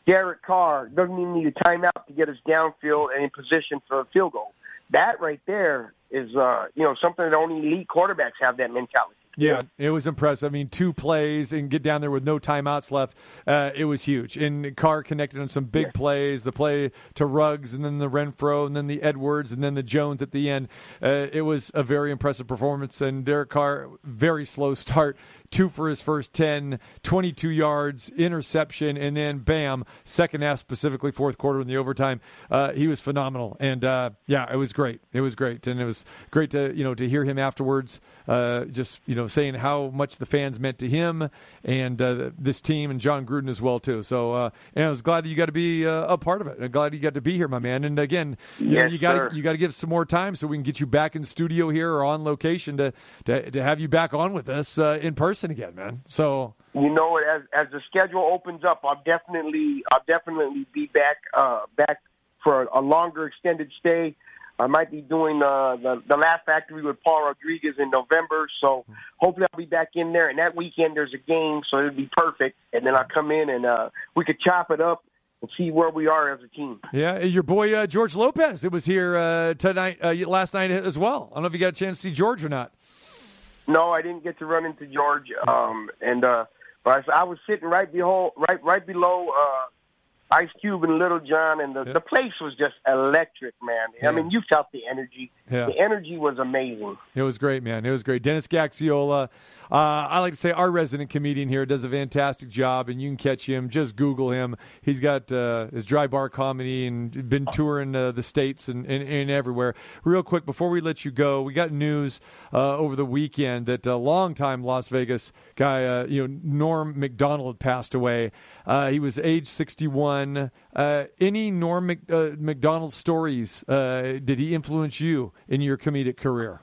Derek Carr doesn't even need a timeout to get us downfield and in position for a field goal. That right there is uh, you know something that only elite quarterbacks have that mentality. Yeah, it was impressive. I mean, two plays and get down there with no timeouts left. Uh, it was huge. And Carr connected on some big plays. The play to Ruggs, and then the Renfrow, and then the Edwards, and then the Jones at the end. Uh, it was a very impressive performance. And Derek Carr, very slow start. Two for his first 10, 22 yards, interception, and then bam, second half, specifically fourth quarter in the overtime. Uh, he was phenomenal. And uh, yeah, it was great. It was great. And it was great to, you know, to hear him afterwards, uh, just, you know, saying how much the fans meant to him and uh, this team and Jon Gruden as well, too. So, uh, and I was glad that you got to be uh, a part of it. I'm glad you got to be here, my man. And again, you, know, Yes, you got to you got to give some more time so we can get you back in studio here or on location to to, to have you back on with us uh, in person again, man. So You know, as as the schedule opens up, I'll definitely I'll definitely be back uh, back for a, a longer extended stay. I might be doing uh, the the Laugh Factory with Paul Rodriguez in November, so hopefully I'll be back in there. And that weekend there's a game, so it'll be perfect. And then I'll come in and uh, we could chop it up and see where we are as a team. yeah, your boy uh, George Lopez, it was here uh, tonight, uh, last night as well. I don't know if you got a chance to see George or not. No, I didn't get to run into George. Um, and uh, but I, I was sitting right below, right right below uh, Ice Cube and Lil Jon, and the the place was just electric, man. I mean, you felt the energy. Yeah. The energy was amazing. It was great, man. It was great. Dennis Gaxiola, uh, I like to say our resident comedian here does a fantastic job, and you can catch him. Just Google him. He's got uh, his dry bar comedy and been touring uh, the states and, and, and everywhere. Real quick, before we let you go, we got news uh, over the weekend that a longtime Las Vegas guy, uh, you know, Norm Macdonald passed away. Uh, he was age 61. Uh, any Norm Mc, uh, Macdonald stories? Uh, did he influence you in your comedic career?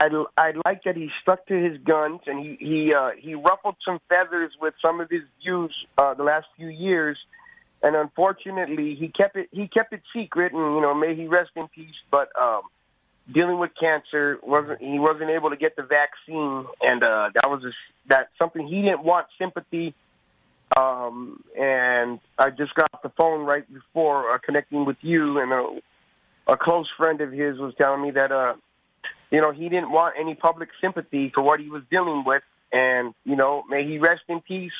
I, I like that he stuck to his guns and he he uh, he ruffled some feathers with some of his views uh, the last few years, and unfortunately he kept it he kept it secret and you know may he rest in peace. But um, dealing with cancer. wasn't He wasn't able to get the vaccine, and uh, that was a, that something he didn't want sympathy. Um, and I just got the phone right before uh, connecting with you, and a, a close friend of his was telling me that uh, you know he didn't want any public sympathy for what he was dealing with, and you know may he rest in peace.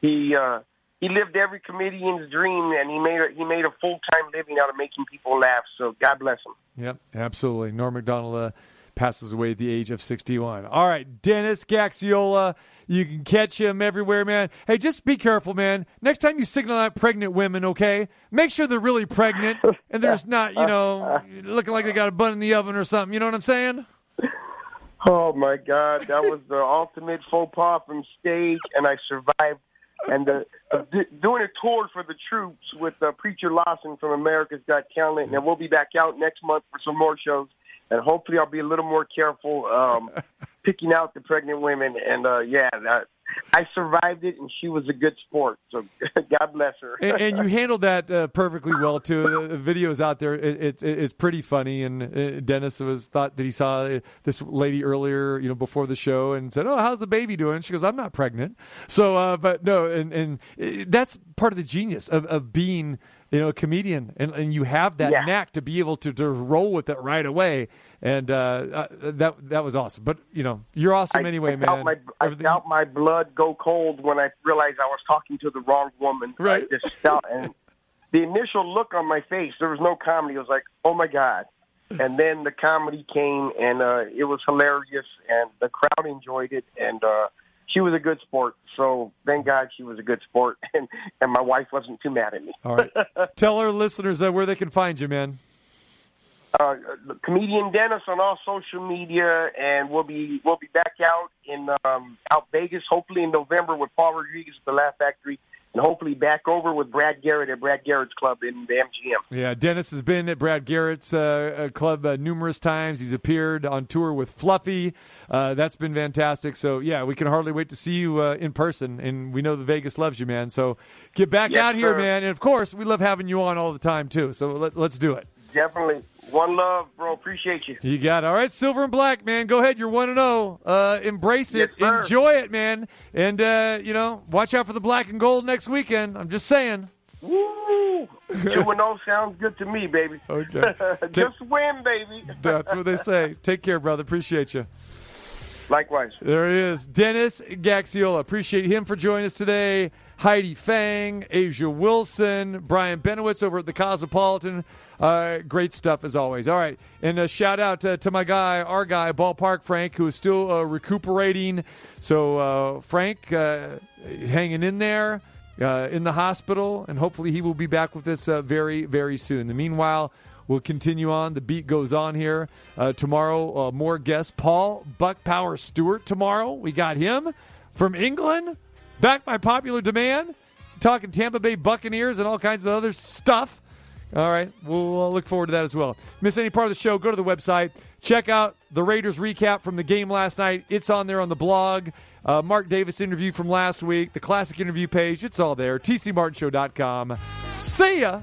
He uh, he lived every comedian's dream, and he made a, he made a full time living out of making people laugh. So God bless him. Yep, absolutely. Norm Macdonald uh, passes away at the age of 61. All right, Dennis Gaxiola. You can catch him everywhere, man. Hey, just be careful, man. Next time you signal out pregnant women, okay? Make sure they're really pregnant and there's not, you know, looking like they got a bun in the oven or something. You know what I'm saying? Oh my God, that was the ultimate faux pas from stage, and I survived. And d- doing a tour for the troops with uh, Preacher Lawson from America's Got Talent, and we'll be back out next month for some more shows. And hopefully, I'll be a little more careful um, picking out the pregnant women. And uh, yeah, that, I survived it, and she was a good sport. So God bless her. and, and you handled that uh, perfectly well too. The videos out there, it, it's it's pretty funny. And uh, Dennis was thought that he saw uh, this lady earlier, you know, before the show, and said, "Oh, how's the baby doing?" She goes, "I'm not pregnant." So, uh, but no, and and uh, that's part of the genius of of being you know, a comedian, and, and you have that Yeah. knack to be able to, to roll with it right away, and uh, uh, that that was awesome. But you know, you're awesome I, anyway, I man. My, I Everything- felt my blood go cold when I realized I was talking to the wrong woman. Right. I just felt, and the initial look on my face, there was no comedy. It was like, oh my god. And then the comedy came, and uh, it was hilarious, and the crowd enjoyed it, and uh, she was a good sport. So thank God she was a good sport, and and my wife wasn't too mad at me. All right, tell our listeners uh, where they can find you, man. uh, comedian Dennis on all social media, and we'll be we'll be back out in um, out Vegas, hopefully in November with Paul Rodriguez at the Laugh Factory, and hopefully back over with Brad Garrett at Brad Garrett's Club in the MGM. Yeah, Dennis has been at Brad Garrett's uh, uh, club uh, numerous times. He's appeared on tour with Fluffy. Uh, that's been fantastic. So yeah, we can hardly wait to see you uh, in person, and we know the Vegas loves you, man. So get back Yes, out here, sir. man. And of course, we love having you on all the time too. So let, let's do it. Definitely, one love, bro. Appreciate you. You got it. All right, silver and black, man. Go ahead. You're one and zero. Uh, embrace it. Yes. Enjoy it, man. And uh, you know, watch out for the black and gold next weekend. I'm just saying. Woo! Two and zero sounds good to me, baby. Okay. Just win, baby. That's what they say. Take care, brother. Appreciate you. Likewise. There he is, Dennis Gaxiola. Appreciate him for joining us today. Heidi Feng, A'ja Wilson, Brian Benowitz over at the Cosmopolitan. Uh, great stuff as always. All right, and a shout out uh, to my guy, our guy, Ballpark Frank, who is still uh, recuperating. So uh, Frank, uh, hanging in there uh, in the hospital, and hopefully he will be back with us uh, very, very soon. The meanwhile. We'll continue on. The beat goes on here. Tomorrow, more guests. Paul Buck Power Stewart tomorrow. We got him from England, back by popular demand, talking Tampa Bay Buccaneers and all kinds of other stuff. All right, we'll look forward to that as well. Miss any part of the show, go to the website. Check out the Raiders recap from the game last night. It's on there on the blog. Uh, Mark Davis interview from last week, the classic interview page. It's all there. TCMartinshow.com. See ya.